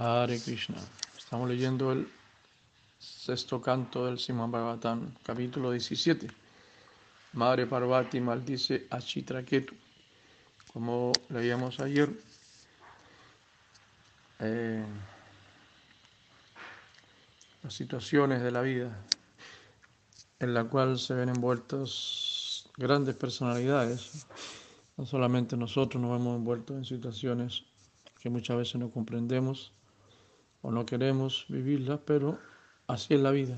Hare Krishna. Estamos leyendo el sexto canto del Simán Bhagavatam, capítulo 17. Madre Parvati maldice a Chitraketu. Como leíamos ayer, eh, las situaciones de la vida en la cual se ven envueltas grandes personalidades. No solamente nosotros nos vemos envueltos en situaciones que muchas veces no comprendemos o no queremos vivirla, pero así es la vida.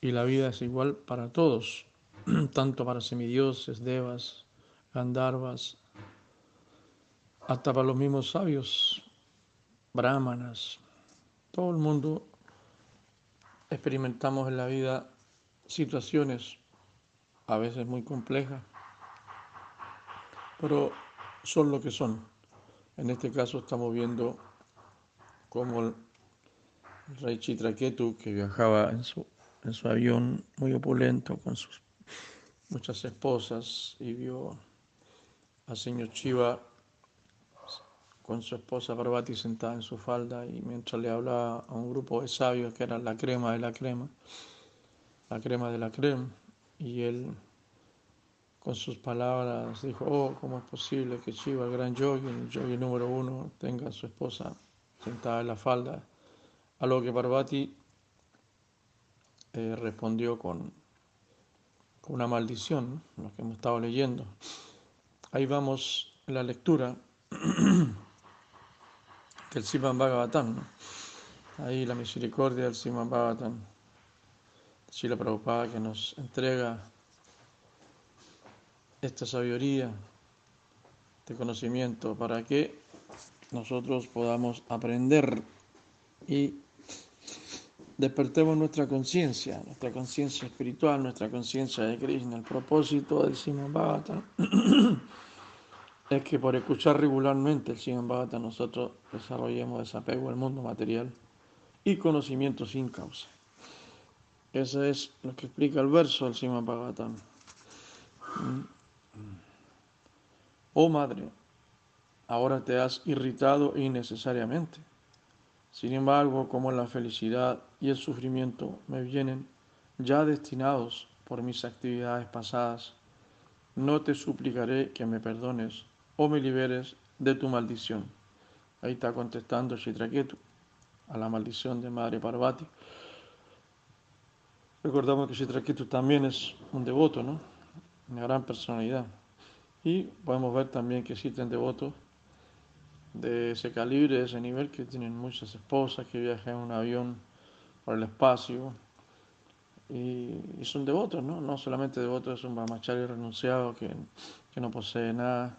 Y la vida es igual para todos, tanto para semidioses, devas, gandharvas, hasta para los mismos sabios, brahmanas. Todo el mundo experimentamos en la vida situaciones a veces muy complejas, pero son lo que son. En este caso estamos viendo como el rey Chitraketu, que viajaba en su, en su avión muy opulento con sus muchas esposas y vio al señor Chiva con su esposa Parvati sentada en su falda y mientras le hablaba a un grupo de sabios que era la crema de la crema, la crema de la crema, y él con sus palabras dijo, oh, ¿cómo es posible que Chiva, el gran yogi, el yogi número uno, tenga a su esposa sentada en la falda, a lo que Parvati eh, respondió con, con, una maldición, lo que hemos estado leyendo. Ahí vamos en la lectura del Siman Bhagavatam, ¿no? ahí la misericordia del Siman Bhagavatam, la Prabhupada que nos entrega esta sabiduría, este conocimiento, para que nosotros podamos aprender y despertemos nuestra conciencia, nuestra conciencia espiritual, nuestra conciencia de Krishna. El propósito del Bhagavatam es que por escuchar regularmente el Bhagavatam nosotros desarrollemos desapego al mundo material y conocimiento sin causa. Eso es lo que explica el verso del Siman Bhagavatam. Oh Madre, ahora te has irritado innecesariamente. Sin embargo, como la felicidad y el sufrimiento me vienen ya destinados por mis actividades pasadas, no te suplicaré que me perdones o me liberes de tu maldición. Ahí está contestando Chitraketu a la maldición de Madre Parvati. Recordamos que Chitraketu también es un devoto, ¿no? Una gran personalidad. Y podemos ver también que existen devotos de ese calibre, de ese nivel, que tienen muchas esposas, que viajan en un avión por el espacio y, son devotos, ¿no? No solamente devotos, es un brahmachari renunciado que, que, no posee nada,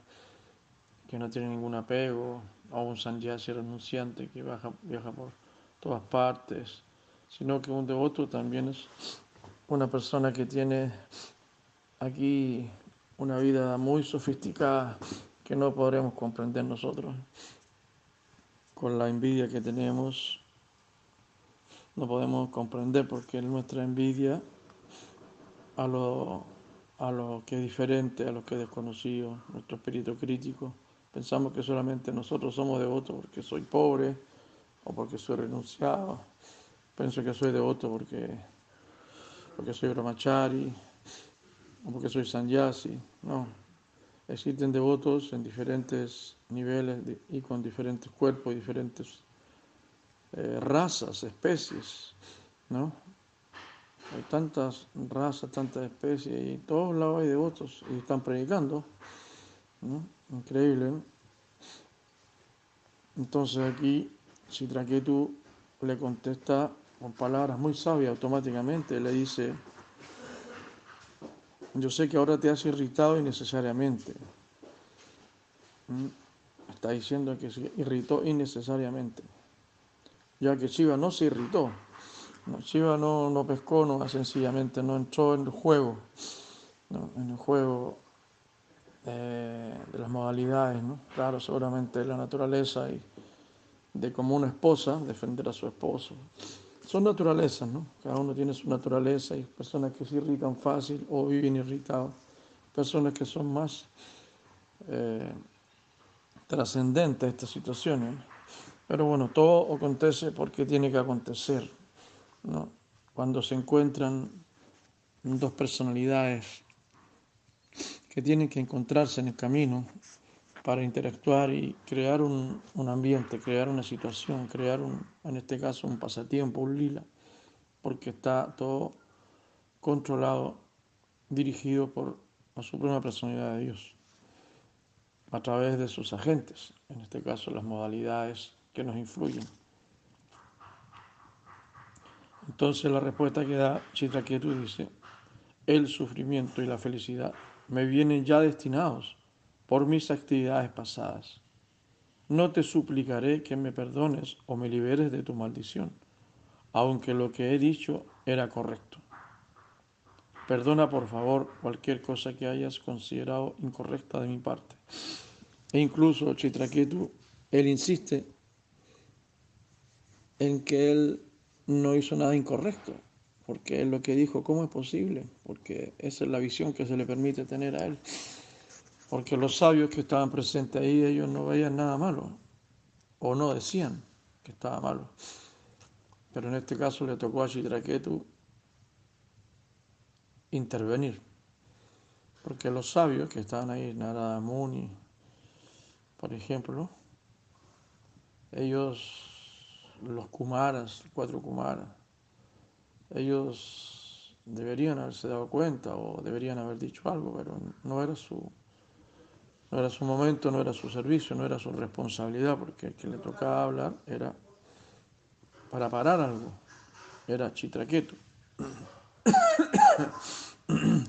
que no tiene ningún apego, o un sannyasi renunciante que viaja, viaja por todas partes, sino que un devoto también es una persona que tiene aquí una vida muy sofisticada que no podremos comprender nosotros. Con la envidia que tenemos, no podemos comprender porque nuestra envidia a lo, a lo que es diferente, a lo que es desconocido, nuestro espíritu crítico. Pensamos que solamente nosotros somos devotos porque soy pobre o porque soy renunciado. Pienso que soy devoto porque, porque soy brahmachari o porque soy sanyasi. No, Existen devotos en diferentes niveles y con diferentes cuerpos diferentes eh, razas, especies, ¿no? Hay tantas razas, tantas especies y todos lados hay devotos y están predicando. Increíble. Entonces aquí Chitraketu le contesta con palabras muy sabias automáticamente, le dice, yo sé que ahora te has irritado innecesariamente. ¿Mm? Está diciendo que se irritó innecesariamente. Ya que Shiva no se irritó. No, Shiva no, no pescó, no sencillamente no entró en el juego. en el juego de las modalidades, ¿no? Claro, seguramente la naturaleza y de como una esposa defender a su esposo son naturalezas, ¿no? Cada uno tiene su naturaleza. Hay personas que se irritan fácil o viven irritados. Personas que son más eh, trascendentes a estas situaciones. Pero bueno, todo acontece porque tiene que acontecer. Cuando se encuentran dos personalidades que tienen que encontrarse en el camino para interactuar y crear un, un ambiente, crear una situación, crear un, en este caso un pasatiempo, un lila, porque está todo controlado, dirigido por la suprema personalidad de Dios, a través de sus agentes, en este caso las modalidades que nos influyen. Entonces la respuesta que da Chitraketu dice, el sufrimiento y la felicidad me vienen ya destinados por mis actividades pasadas. No te suplicaré que me perdones o me liberes de tu maldición, aunque lo que he dicho era correcto. Perdona por favor cualquier cosa que hayas considerado incorrecta de mi parte. E incluso Chitraketu, él insiste en que él no hizo nada incorrecto, porque él lo que dijo, ¿cómo es posible? Porque esa es la visión que se le permite tener a él. Porque los sabios que estaban presentes ahí, ellos no veían nada malo, o no decían que estaba malo. Pero en este caso le tocó a Chitraketu intervenir. Porque los sabios que estaban ahí, Narada Muni, por ejemplo, ellos los Kumaras, cuatro Kumaras, ellos deberían haberse dado cuenta o deberían haber dicho algo, pero no era su, no era su momento, no era su servicio, no era su responsabilidad, porque el que le tocaba hablar era para parar algo, era Chitraketu.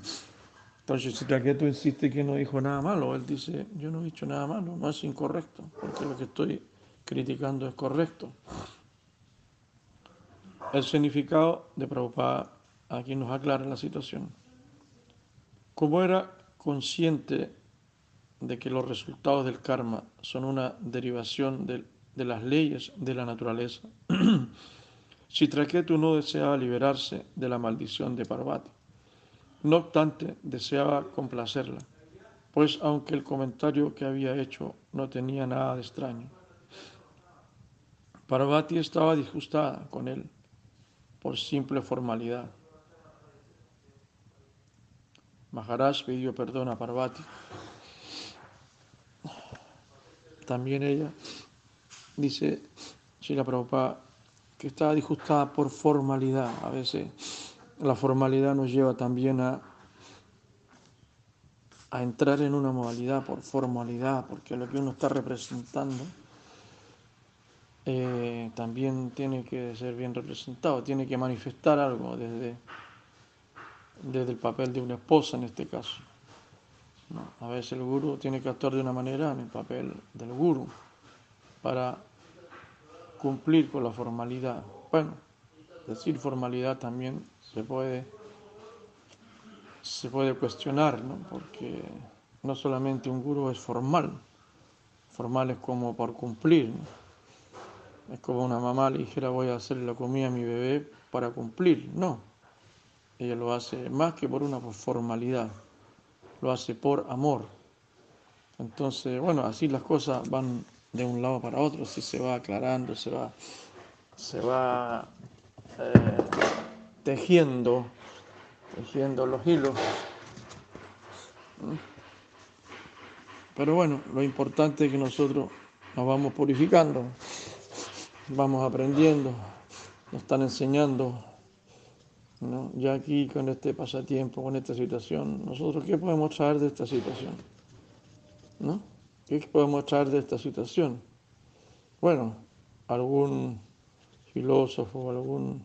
Entonces Chitraketu insiste que no dijo nada malo, él dice, yo no he dicho nada malo, no es incorrecto, porque lo que estoy criticando es correcto. El significado de Prabhupada aquí nos aclara la situación. Como era consciente de que los resultados del karma son una derivación de, las leyes de la naturaleza, Chitraketu no deseaba liberarse de la maldición de Parvati. No obstante, deseaba complacerla, pues aunque el comentario que había hecho no tenía nada de extraño, Parvati estaba disgustada con él por simple formalidad. Maharaj pidió perdón a Parvati. También ella dice, Shila Prabhupada, que estaba disgustada por formalidad. A veces la formalidad nos lleva también a, a entrar en una modalidad por formalidad, porque lo que uno está representando eh, también tiene que ser bien representado, tiene que manifestar algo desde, desde el papel de una esposa en este caso. A veces el gurú tiene que actuar de una manera en el papel del gurú para cumplir con la formalidad. Bueno, decir formalidad también se puede, se puede cuestionar, ¿no? porque no solamente un gurú es formal, formal es como por cumplir. ¿no? Es como una mamá le dijera voy a hacer la comida a mi bebé para cumplir. No. Ella lo hace más que por una formalidad. Lo hace por amor. Entonces, bueno, así las cosas van de un lado para otro, si se va aclarando, se va, se va eh, tejiendo, tejiendo los hilos. Pero bueno, lo importante es que nosotros nos vamos purificando vamos aprendiendo, nos están enseñando, ¿no? ya aquí con este pasatiempo, con esta situación, nosotros qué podemos traer de esta situación, ¿no? ¿Qué podemos traer de esta situación? Bueno, algún filósofo, algún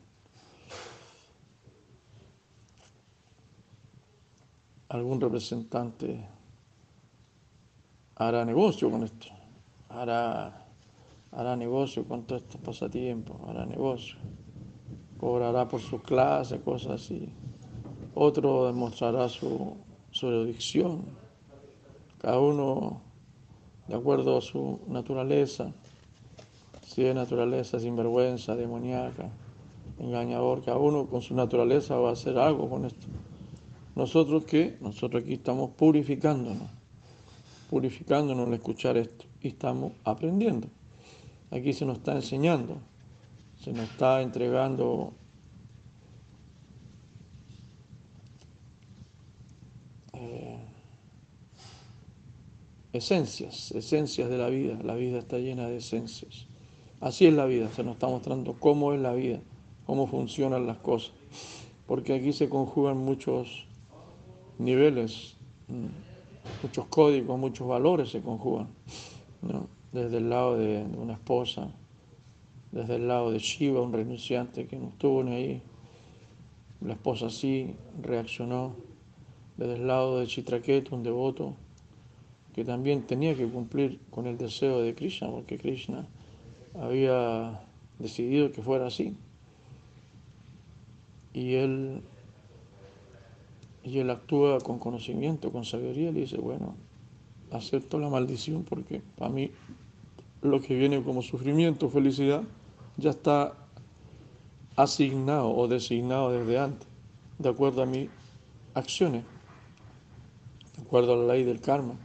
algún representante hará negocio con esto, hará hará negocio con todos estos pasatiempos, hará negocio, cobrará por sus clases, cosas así. Otro demostrará su, su erudición, cada uno de acuerdo a su naturaleza, si es naturaleza sinvergüenza, demoníaca, engañador, cada uno con su naturaleza va a hacer algo con esto. Nosotros qué? Nosotros aquí estamos purificándonos, purificándonos al escuchar esto y estamos aprendiendo. Aquí se nos está enseñando, se nos está entregando eh, esencias, esencias de la vida. La vida está llena de esencias. Así es la vida, se nos está mostrando cómo es la vida, cómo funcionan las cosas. Porque aquí se conjugan muchos niveles, mm, muchos códigos, muchos valores se conjugan. Desde el lado de, una esposa, desde el lado de Shiva, un renunciante que no estuvo ni ahí. La esposa sí reaccionó. Desde el lado de Chitraketu, un devoto que también tenía que cumplir con el deseo de Krishna, porque Krishna había decidido que fuera así. Y él, y él actúa con conocimiento, con sabiduría, y dice, bueno, acepto la maldición porque para mí lo que viene como sufrimiento, felicidad, ya está asignado o designado desde antes, de acuerdo a mis acciones, de acuerdo a la ley del karma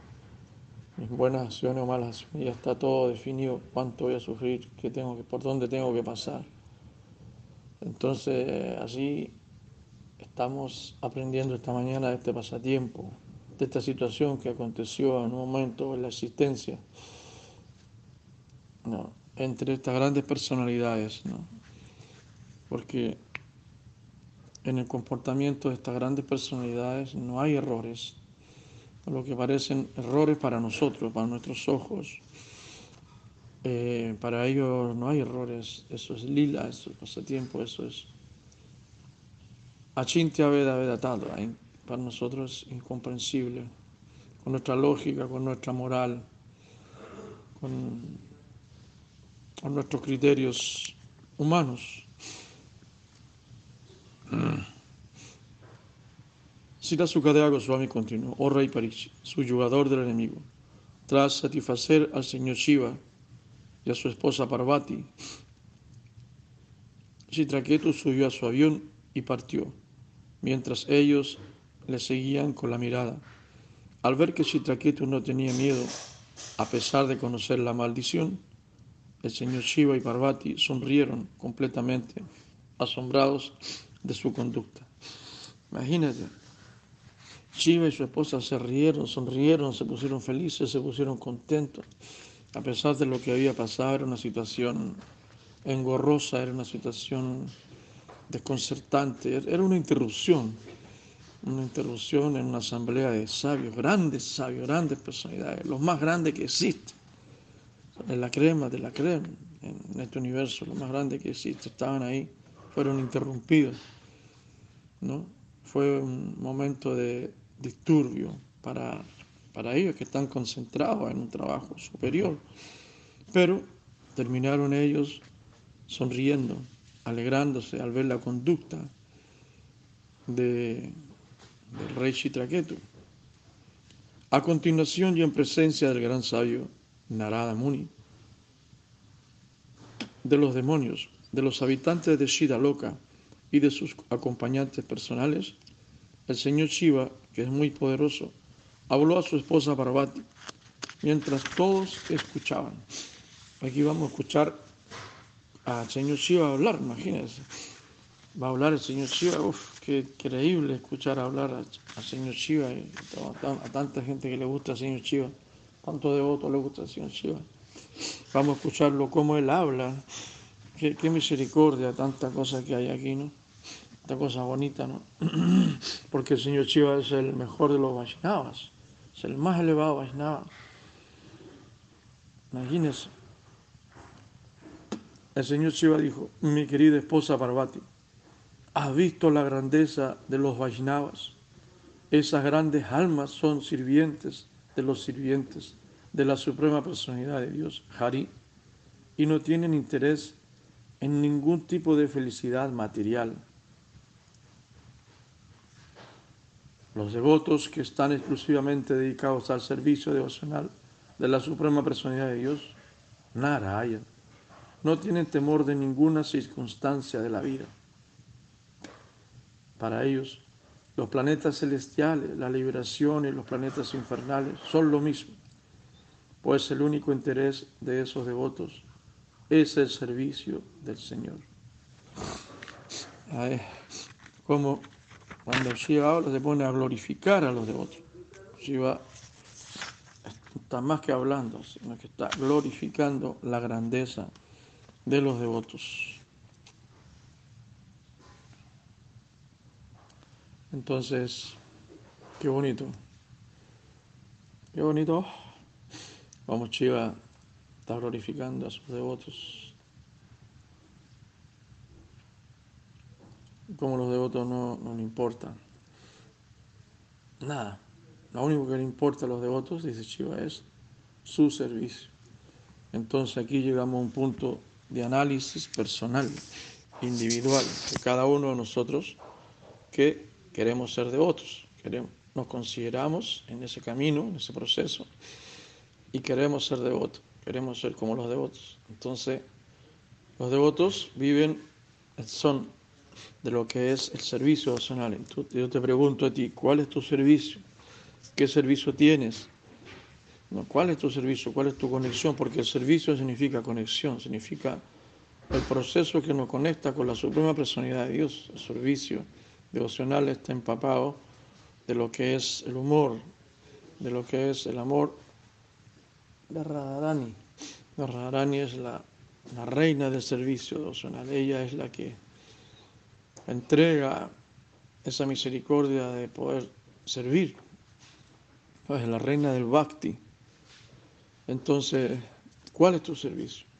mis buenas acciones o malas acciones, ya está todo definido, cuánto voy a sufrir, qué tengo que, por dónde tengo que pasar. Entonces, así estamos aprendiendo esta mañana de este pasatiempo, de esta situación que aconteció en un momento en la existencia, ¿no? Entre estas grandes personalidades, ¿no? porque en el comportamiento de estas grandes personalidades no hay errores, lo que parecen errores para nosotros, para nuestros ojos. Eh, para ellos no hay errores, eso es lila, eso es pasatiempo, eso es achintya veda veda para nosotros es incomprensible, con nuestra lógica, con nuestra moral, con, con nuestros criterios humanos. Sila Sukadeva Goswami continuó, oh rey Pariksit, su jugador del enemigo, tras satisfacer al señor Shiva y a su esposa Parvati, Chitraketu subió a su avión y partió, mientras ellos le seguían con la mirada. Al ver que Chitraketu no tenía miedo, a pesar de conocer la maldición, el señor Shiva y Parvati sonrieron completamente, asombrados de su conducta. Imagínate, Shiva y su esposa se rieron, sonrieron, se pusieron felices, se pusieron contentos. A pesar de lo que había pasado, era una situación engorrosa, era una situación desconcertante, era una interrupción, una interrupción en una asamblea de sabios, grandes sabios, grandes personalidades, los más grandes que existen, en la crema de la crema, en este universo, los más grandes que existen, estaban ahí, fueron interrumpidos, ¿no? Fue un momento de disturbio para, para ellos que están concentrados en un trabajo superior. Pero terminaron ellos sonriendo, alegrándose al ver la conducta de, del rey Chitraketu. A continuación, y en presencia del gran sabio Narada Muni, de los demonios, de los habitantes de Shidaloka y de sus acompañantes personales, el señor Shiva que es muy poderoso, habló a su esposa Parvati mientras todos escuchaban. Aquí vamos a escuchar al señor Shiva hablar, imagínense. Va a hablar el señor Shiva, uff, qué increíble escuchar hablar al señor Shiva y a, tanta gente que le gusta al señor Shiva, tanto devoto le gusta señor Shiva. Vamos a escucharlo como él habla, qué, misericordia, tanta cosa que hay aquí, ¿no? esta cosa bonita, ¿no? Porque el señor Chiva es el mejor de los Vaishnavas, es el más elevado Vaishnava. Imagínense. El señor Chiva dijo, mi querida esposa Parvati, ¿has visto la grandeza de los Vaishnavas? Esas grandes almas son sirvientes de los sirvientes de la Suprema Personalidad de Dios, Hari, y no tienen interés en ningún tipo de felicidad material Los devotos que están exclusivamente dedicados al servicio devocional de la Suprema Personalidad de Dios, Narayan, no tienen temor de ninguna circunstancia de la vida. Para ellos, los planetas celestiales, la liberación y los planetas infernales son lo mismo, pues el único interés de esos devotos es el servicio del Señor. como cuando Shiva ahora se pone a glorificar a los devotos. Shiva está más que hablando, sino que está glorificando la grandeza de los devotos. Entonces, qué bonito. Qué bonito. Vamos, Chiva está glorificando a sus devotos. Como los devotos no, no le importan. Nada. Lo único que le importa a los devotos, dice Chiva, es su servicio. Entonces aquí llegamos a un punto de análisis personal, individual, de cada uno de nosotros que queremos ser devotos, queremos, nos consideramos en ese camino, en ese proceso, y queremos ser devotos, queremos ser como los devotos. Entonces, los devotos viven, son de lo que es el servicio devocional. Yo te pregunto a ti, ¿cuál es tu servicio? ¿Qué servicio tienes? ¿Cuál es tu servicio? ¿Cuál es tu conexión? Porque el servicio significa conexión, significa el proceso que nos conecta con la suprema personalidad de Dios. El servicio devocional está empapado de lo que es el humor, de lo que es el amor de Radharani. Radharani es la, la reina del servicio devocional. Ella es la que entrega esa misericordia de poder servir. Es la reina del bhakti. Entonces, ¿cuál es tu servicio?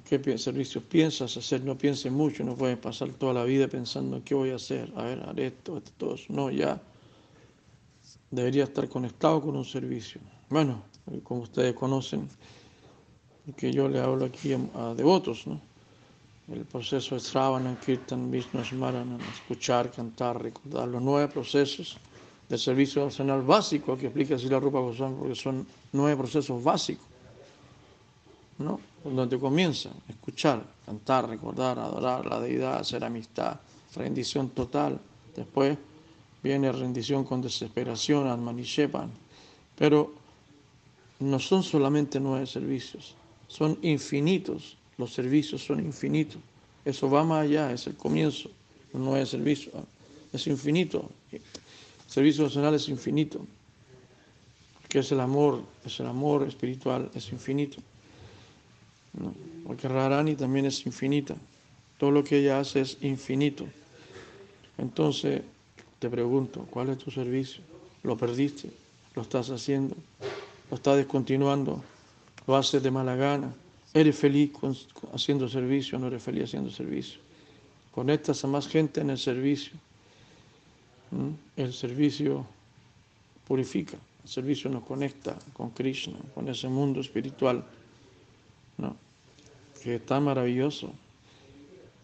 Qué servicios piensas hacer? No pienses mucho, no puedes pasar toda la vida pensando qué voy a hacer, a ver, haré esto, esto, todo eso. No, ya debería estar conectado con un servicio. Bueno, como ustedes conocen, que yo le hablo aquí a, devotos, ¿no? El proceso de Sravana, Kirtan, Vishnu, Smarana, escuchar, cantar, recordar los nueve procesos del servicio nacional básico que explica así la Rupa Goswami, porque son nueve procesos básicos, ¿no? Donde comienza escuchar, cantar, recordar, adorar la deidad, hacer amistad, rendición total. Después viene rendición con desesperación, Almanishepan. Pero no son solamente nueve servicios, son infinitos. Los servicios son infinitos. Eso va más allá, es el comienzo. Nueve servicios es infinito. servicio nacional es infinito. Que es el amor, es el amor espiritual, es infinito. Porque Rarani también es infinita. Todo lo que ella hace es infinito. Entonces, te pregunto, ¿cuál es tu servicio? ¿Lo perdiste? ¿Lo estás haciendo? ¿Lo estás descontinuando? ¿Lo haces de mala gana? ¿Eres feliz haciendo servicio o no eres feliz haciendo servicio? Conectas a más gente en el servicio. El servicio purifica, el servicio nos conecta con Krishna, con ese mundo espiritual. ¿No? que es tan maravilloso.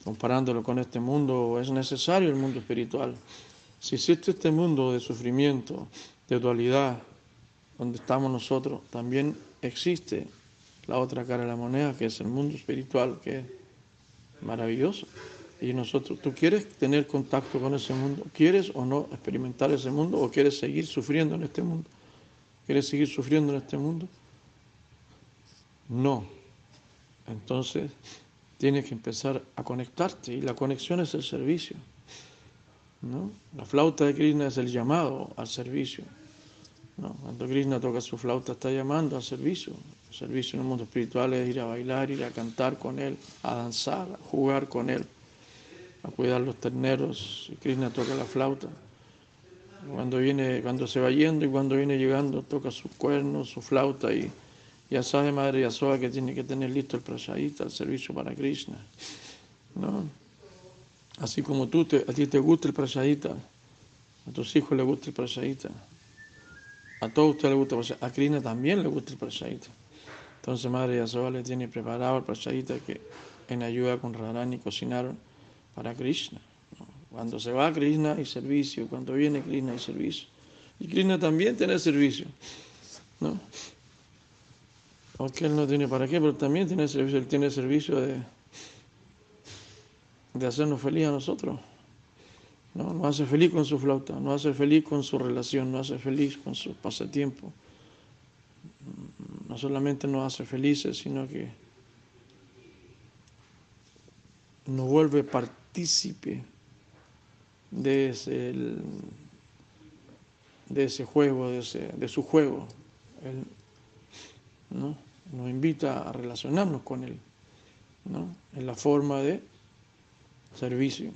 Comparándolo con este mundo, es necesario el mundo espiritual. Si existe este mundo de sufrimiento, de dualidad, donde estamos nosotros, también existe la otra cara de la moneda, que es el mundo espiritual, que es maravilloso. Y nosotros, ¿tú quieres tener contacto con ese mundo? ¿Quieres o no experimentar ese mundo? ¿O quieres seguir sufriendo en este mundo? ¿Quieres seguir sufriendo en este mundo? No. Entonces, tienes que empezar a conectarte y la conexión es el servicio. ¿no? La flauta de Krishna es el llamado al servicio. Cuando Krishna toca su flauta está llamando al servicio. El servicio en el mundo espiritual es ir a bailar, ir a cantar con él, a danzar, a jugar con él, a cuidar los terneros. Krishna toca la flauta. Cuando, viene, cuando se va yendo y cuando viene llegando toca su cuerno, su flauta y ya sabe Madre Yasoa que tiene que tener listo el prasayita, el servicio para Krishna. ¿no? Así como tú, a ti te gusta el prasayita, a tus hijos les gusta el prasayita, a todos ustedes les gusta el prasayita, a Krishna también le gusta el prasayita. Entonces Madre Yasoa le tiene preparado el prasayita que en ayuda con Radharani cocinaron para Krishna. Cuando se va Krishna hay servicio, cuando viene Krishna hay servicio. Y Krishna también tiene servicio. ¿no? Aunque él no tiene para qué, pero también tiene servicio, él tiene servicio de, de hacernos feliz a nosotros. ¿no? Nos hace feliz con su flauta, nos hace feliz con su relación, nos hace feliz con su pasatiempo. No solamente nos hace felices, sino que nos vuelve partícipe de ese, de ese juego, de, ese, de su juego. ¿no? Nos invita a relacionarnos con Él ¿no? en la forma de servicio.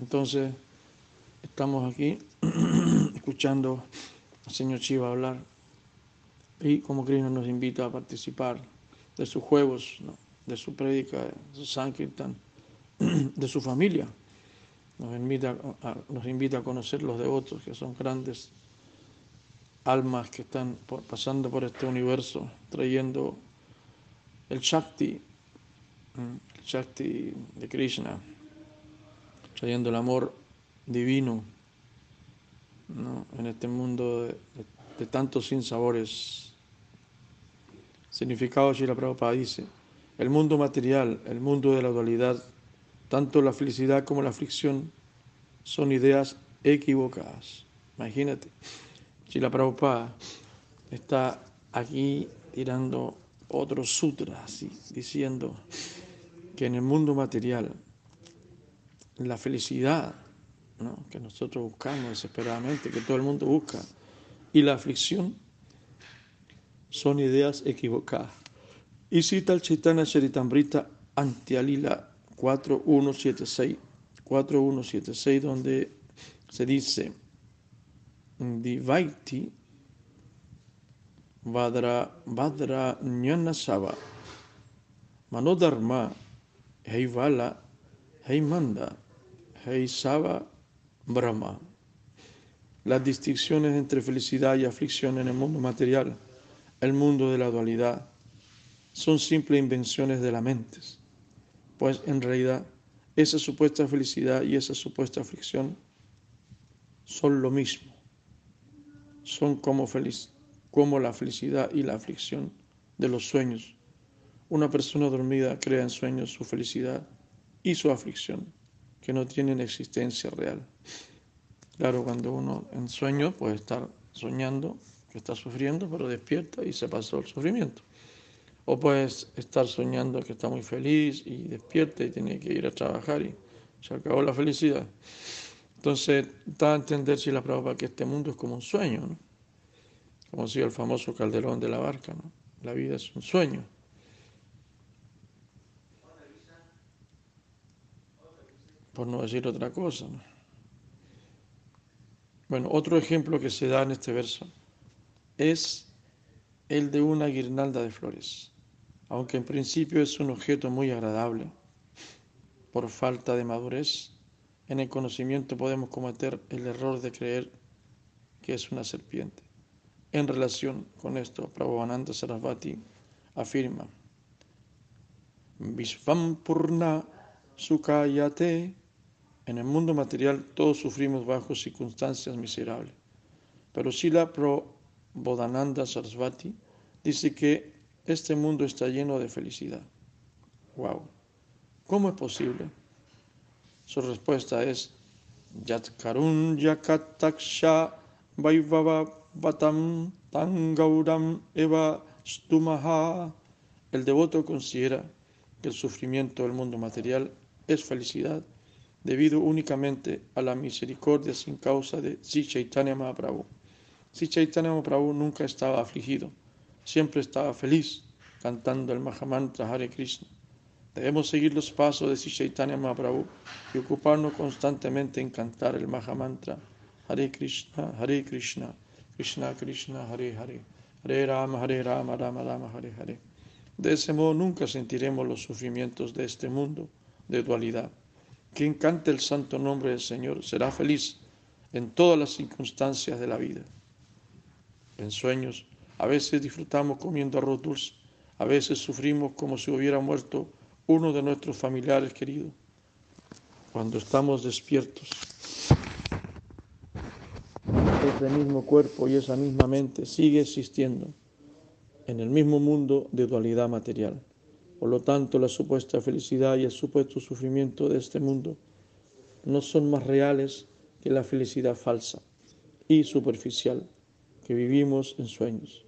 Entonces, estamos aquí escuchando al señor Chiva hablar y como Krishna nos invita a participar de sus juegos, de su prédica, de su sankirtan, de su familia. Nos invita, nos invita a conocer los devotos, que son grandes almas que están pasando por este universo, trayendo el Shakti, el Shakti de Krishna, trayendo el amor divino en este mundo de, de tantos sinsabores. Significado la Prabhupada dice, el mundo material, el mundo de la dualidad, tanto la felicidad como la aflicción son ideas equivocadas. Imagínate, si la Prabhupada está aquí tirando otro sutra, así, diciendo que en el mundo material la felicidad que nosotros buscamos desesperadamente, que todo el mundo busca, y la aflicción son ideas equivocadas. Y cita el Chaitanya Charitamrita Antialila 4176, 4176, donde se dice, Divaiti Vadra, Vadra Sava Manodharma Heivala Heimanda Heisava Brahma. Las distinciones entre felicidad y aflicción en el mundo material, el mundo de la dualidad, son simples invenciones de la mente, pues en realidad esa supuesta felicidad y esa supuesta aflicción son lo mismo. Son como, la felicidad y la aflicción de los sueños. Una persona dormida crea en sueños su felicidad y su aflicción, que no tienen existencia real. Claro, cuando uno en sueño puede estar soñando que está sufriendo, pero despierta y se pasó el sufrimiento. O puedes estar soñando que está muy feliz y despierta y tiene que ir a trabajar y se acabó la felicidad. Entonces, da a entender si la prueba que este mundo es como un sueño, ¿no? como decía el famoso calderón de la barca, ¿no? la vida es un sueño. Por no decir otra cosa. ¿no? Bueno, otro ejemplo que se da en este verso es el de una guirnalda de flores. Aunque en principio es un objeto muy agradable, por falta de madurez, en el conocimiento podemos cometer el error de creer que es una serpiente. En relación con esto, Prabhupada Sarasvati afirma, Vishvampurna Sukayate en el mundo material todos sufrimos bajo circunstancias miserables. Pero Sila Pro Bodhananda Sarasvati dice que este mundo está lleno de felicidad. ¡Wow! ¿Cómo es posible? Su respuesta es Yat Karun Yakataksha Vaivava Batam Tangauram Eva Stumaha. El devoto considera que el sufrimiento del mundo material es felicidad debido únicamente a la misericordia sin causa de Sri Mahaprabhu. Sri Chaitanya Mahaprabhu nunca estaba afligido, siempre estaba feliz cantando el Mahamantra Hare Krishna. Debemos seguir los pasos de Sri Chaitanya Mahaprabhu y ocuparnos constantemente en cantar el Mahamantra Hare Krishna, Hare Krishna, Krishna Krishna, Hare Hare, Hare Rama, Hare Rama, Rama Rama, Hare Hare. De ese modo nunca sentiremos los sufrimientos de este mundo de dualidad. Quien cante el santo nombre del Señor será feliz en todas las circunstancias de la vida. En sueños, a veces disfrutamos comiendo arroz dulce, a veces sufrimos como si hubiera muerto uno de nuestros familiares queridos. Cuando estamos despiertos, ese mismo cuerpo y esa misma mente sigue existiendo en el mismo mundo de dualidad material. Por lo tanto, la supuesta felicidad y el supuesto sufrimiento de este mundo no son más reales que la felicidad falsa y superficial que vivimos en sueños.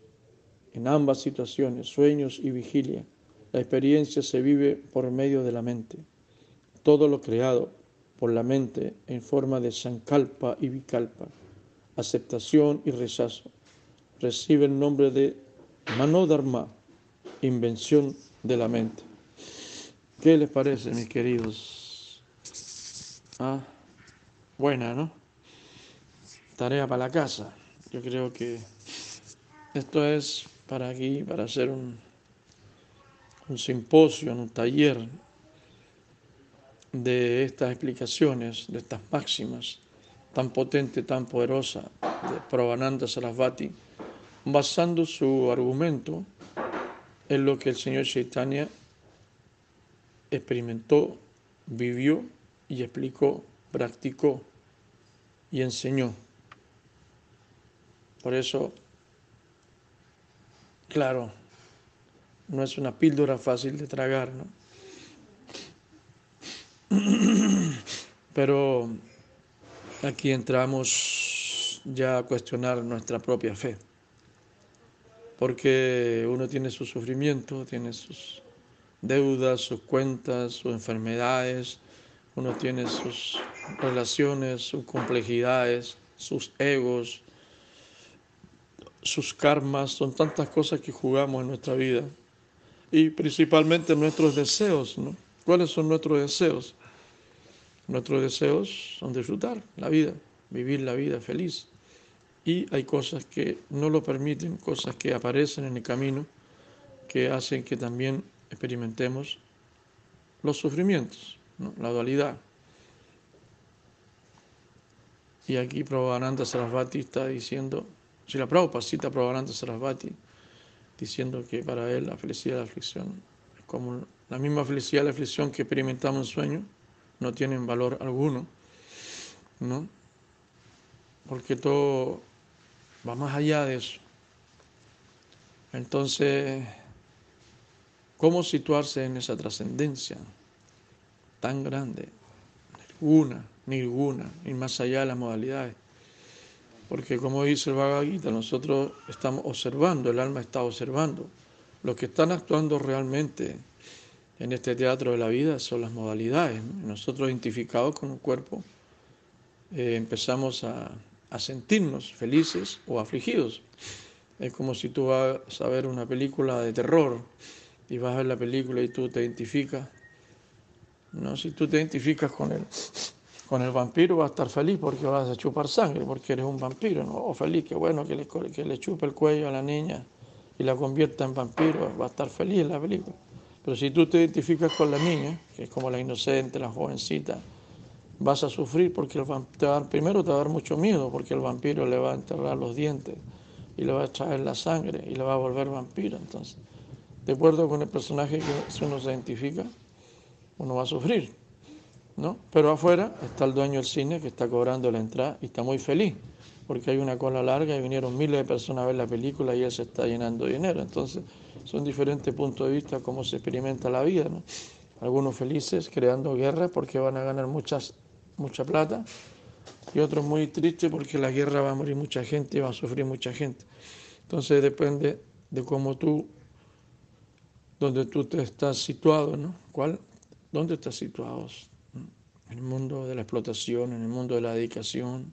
En ambas situaciones, sueños y vigilia, La experiencia se vive por medio de la mente. Todo lo creado por la mente en forma de sankalpa y vikalpa, aceptación y rechazo, recibe el nombre de manodharma, invención de la mente. ¿Qué les parece, mis queridos? Ah, buena, ¿no? Tarea para la casa. Yo creo que esto es para aquí, para hacer un, un simposio, un taller de estas explicaciones, de estas máximas tan potente, tan poderosa de Prabhananda Sarasvati, basando su argumento en lo que el señor Chaitanya experimentó, vivió y explicó, practicó y enseñó. Por eso, claro, no es una píldora fácil de tragar, ¿no? Pero aquí entramos ya a cuestionar nuestra propia fe, porque uno tiene su sufrimiento, tiene sus deudas, sus cuentas, sus enfermedades, uno tiene sus relaciones, sus complejidades, sus egos, sus karmas, son tantas cosas que jugamos en nuestra vida y principalmente nuestros deseos, ¿no? ¿Cuáles son nuestros deseos? Nuestros deseos son disfrutar la vida, vivir la vida feliz. Y hay cosas que no lo permiten, cosas que aparecen en el camino, que hacen que también experimentemos los sufrimientos, la dualidad. Y aquí Prabhupada Sarasvati está diciendo, si la Prabhupada cita Prabhupada Sarasvati, diciendo que para él la felicidad y la aflicción es como la misma felicidad y la aflicción que experimentamos en sueño, no tienen valor alguno, ¿no? Porque todo va más allá de eso. Entonces, ¿cómo situarse en esa trascendencia tan grande? Ninguna, ninguna, y más allá de las modalidades. Porque como dice el Bhagavad nosotros estamos observando, el alma está observando. Los que están actuando realmente en este teatro de la vida son las modalidades. Nosotros identificados con un cuerpo eh, empezamos a, sentirnos felices o afligidos. Es como si tú vas a ver una película de terror y vas a ver la película y tú te identificas. ¿no? Si tú te identificas con el, con el vampiro vas a estar feliz porque vas a chupar sangre, porque eres un vampiro. ¿no? O feliz, que bueno que le, que le chupe el cuello a la niña y la convierta en vampiro, va a estar feliz la película. Pero si tú te identificas con la niña, que es como la inocente, la jovencita, vas a sufrir porque el te va primero te va a dar mucho miedo porque el vampiro le va a enterrar los dientes y le va a echar la sangre y le va a volver vampiro. Entonces, de acuerdo con el personaje que uno se identifica, uno va a sufrir. ¿No? Pero afuera está el dueño del cine que está cobrando la entrada y está muy feliz porque hay una cola larga y vinieron miles de personas a ver la película y él se está llenando de dinero. Entonces, son diferentes puntos de vista cómo se experimenta la vida. ¿no? Algunos felices creando guerras porque van a ganar muchas, mucha plata y otros muy tristes porque la guerra va a morir mucha gente y va a sufrir mucha gente. Entonces depende de cómo tú, donde tú te estás situado, ¿no? ¿Cuál? ¿Dónde estás situado? En el mundo de la explotación, en el mundo de la dedicación,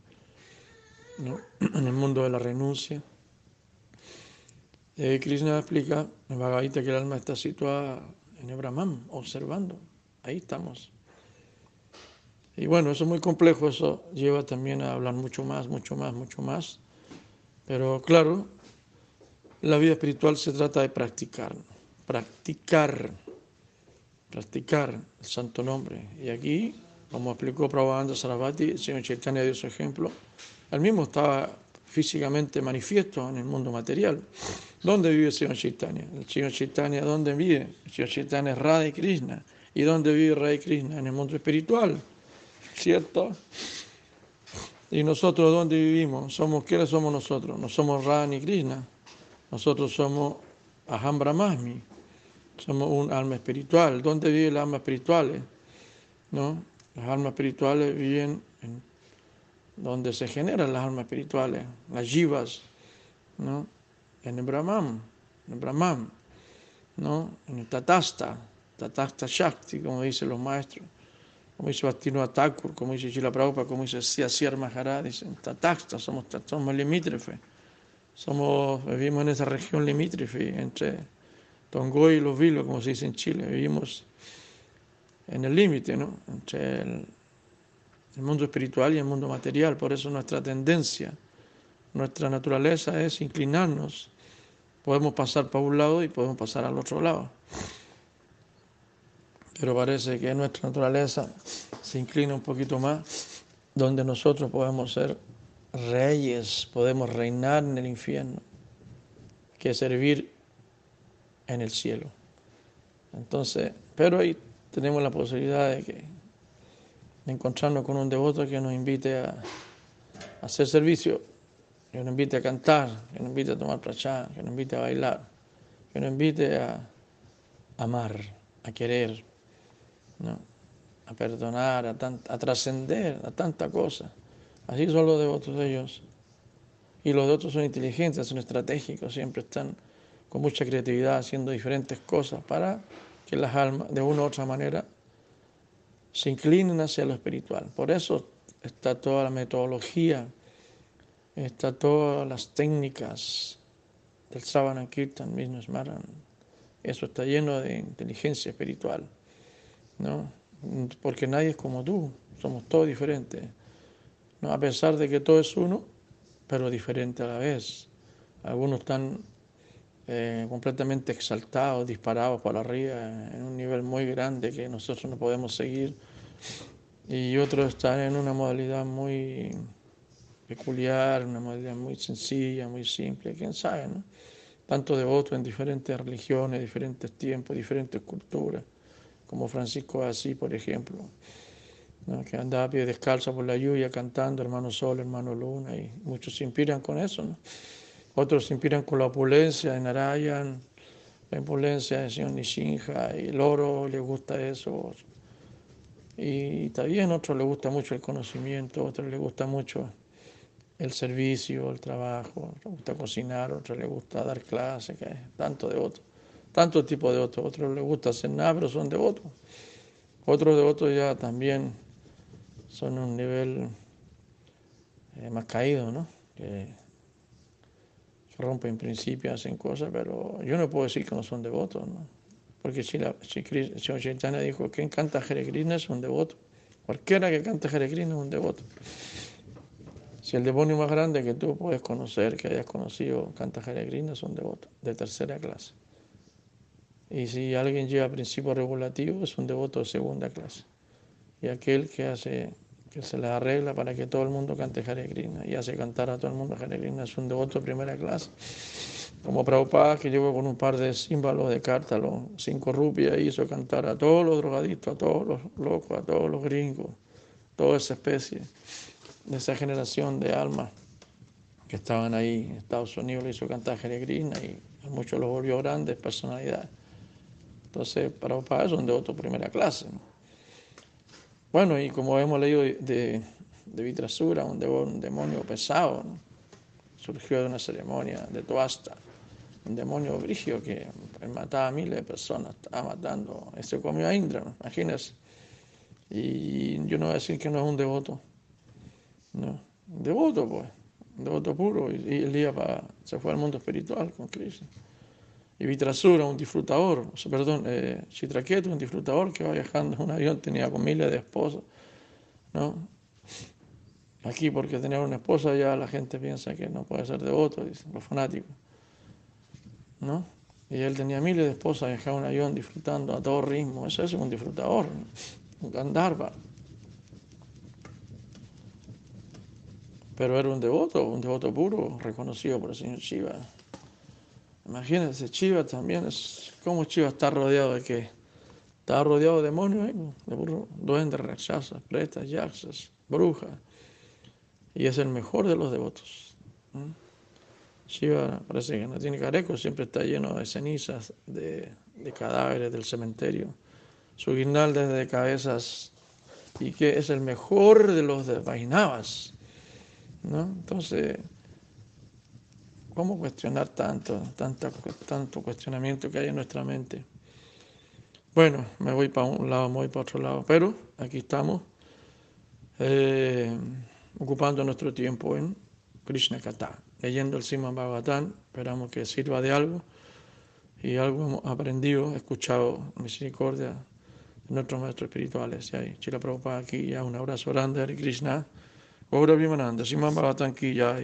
en el mundo de la renuncia. Eh, Krishna explica en Bhagavad que el alma está situada en el Brahman, observando. Ahí estamos. Y bueno, eso es muy complejo, eso lleva también a hablar mucho más, mucho más, mucho más. Pero claro, la vida espiritual se trata de practicar, practicar, practicar el santo nombre. Y aquí, como explicó Prabhupada Sarasvati, el señor Chaitanya dio su ejemplo, él mismo estaba físicamente manifiesto en el mundo material. ¿Dónde vive el Señor Chaitanya? El Señor Chaitanya, ¿dónde vive? El Señor Chaitanya es Radha y Krishna. ¿Y dónde vive Radha y Krishna? En el mundo espiritual, ¿cierto? ¿Y nosotros dónde vivimos? Somos, ¿Quiénes somos nosotros? No somos Radha ni Krishna. Nosotros somos Aham Brahmasmi. Somos un alma espiritual. ¿Dónde viven las almas espirituales? ¿No? Las almas espirituales viven en donde se generan las almas espirituales, las jivas, ¿no? en el Brahman, en el Brahman. ¿no? En el Tatasta, Tatasta Shakti, como dicen los maestros, como dice Bhaktivinoda Thakur, como dice Chila Prabhupada, como dice Siasir Maharaj, dicen Tatasta, somos, somos limítrofes, somos, vivimos en esa región limítrofe entre Tongoy y los Vilos, como se dice en Chile, vivimos en el límite, ¿no? Entre el, mundo espiritual y el mundo material, por eso nuestra tendencia, nuestra naturaleza es inclinarnos podemos pasar para un lado y podemos pasar al otro lado. Pero parece que nuestra naturaleza se inclina un poquito más, donde nosotros podemos ser reyes, podemos reinar en el infierno, que servir en el cielo. Entonces, pero ahí tenemos la posibilidad de, que, encontrarnos con un devoto que nos invite a hacer servicio que nos invite a cantar, que nos invite a tomar prachá, que nos invite a bailar, que nos invite a amar, a querer, a perdonar, a, a trascender, a tanta cosa. Así son los devotos de ellos. Y los devotos son inteligentes, son estratégicos, siempre están con mucha creatividad haciendo diferentes cosas para que las almas, de una u otra manera, se inclinen hacia lo espiritual. Por eso está toda la metodología está todas las técnicas del Savana Kirtan, mismo Smaran. Eso está lleno de inteligencia espiritual, ¿no? Porque nadie es como tú, somos todos diferentes. ¿no? A pesar de que todo es uno, pero diferente a la vez. Algunos están eh, completamente exaltados, disparados por arriba, en un nivel muy grande que nosotros no podemos seguir. Y otros están en una modalidad muy peculiar, una modalidad muy sencilla, muy simple, quién sabe, ¿no? Tanto devotos en diferentes religiones, diferentes tiempos, diferentes culturas, como Francisco así, por ejemplo, que andaba a pie descalzo por la lluvia cantando hermano sol, hermano luna, y muchos se inspiran con eso, ¿no? Otros se inspiran con la opulencia de Narayan, la opulencia del señor Nishinja, y el oro, le gusta eso. Y también a otros les gusta mucho el conocimiento, a otros les gusta mucho el servicio, el trabajo, le gusta cocinar, a otros le gusta dar clases, tanto de otros, tanto tipo de otros, otros les gusta hacer nada, pero son devotos. Otros devotos ya también son un nivel eh, más caído, ¿no? Rompen principios, hacen cosas, pero yo no puedo decir que no son devotos, ¿no? Porque si, la, si, Chaitanya dijo, quien canta Hare Krishna es un devoto. Cualquiera que cante Hare Krishna es un devoto. Si el demonio más grande que tú puedes conocer, que hayas conocido, canta Hare son devotos de tercera clase. Y si alguien lleva principios regulativos, es un devoto de segunda clase. Y aquel que hace que se le arregla para que todo el mundo cante Hare y hace cantar a todo el mundo Hare es un devoto de primera clase. Como Prabhupada, que llegó con un par de símbolos de cártalo, cinco rupias, y hizo cantar a todos los drogadictos, a todos los locos, a todos los gringos, toda esa especie de esa generación de almas que estaban ahí en Estados Unidos, le hizo cantar Jeregrina y a muchos los volvió grandes personalidades. Entonces, para, para eso son de primera clase. Bueno, y como hemos leído de, de Vitrasura, un, un demonio pesado, surgió de una ceremonia de Toasta, un demonio brigio que mataba a miles de personas, estaba matando, se comió a Indra, imagínense. Y yo no voy a decir que no es un devoto, no, devoto, pues, devoto puro. Y, el día se fue al mundo espiritual con Cristo. Y Vitrasura, un disfrutador, perdón, eh, Chitraqueto, un disfrutador que va viajando en un avión, tenía con miles de esposas, ¿no? Aquí, porque tener una esposa, ya la gente piensa que no puede ser devoto, dicen los fanáticos, ¿no? Y él tenía miles de esposas, viajaba en un avión disfrutando a todo ritmo, eso es un disfrutador, un Gandharva. pero era un devoto, un devoto puro, reconocido por el señor Shiva. Imagínense, Shiva también es, ¿cómo Shiva está rodeado de qué? Está rodeado de demonios, ¿eh? de duendes, rakshasas, pretas, yaxas, brujas, y es el mejor de los devotos. Shiva parece que no tiene careco, siempre está lleno de cenizas, de, de cadáveres del cementerio, su guirnalda de cabezas, y que es el mejor de los de Vainavas ¿no? Entonces, ¿Cómo cuestionar tanto, tanto, tanto cuestionamiento que hay en nuestra mente? Bueno, me voy para un lado, me voy para otro lado, pero aquí estamos eh, ocupando nuestro tiempo en Krishna Kata, leyendo el Sima Bhagavatam, esperamos que sirva de algo y algo hemos aprendido, escuchado misericordia de nuestros maestros espirituales. Y ahí, Chila Prabhupada aquí, ya un abrazo grande, Hare Krishna, Gaura Vimananda, Sima aquí, ya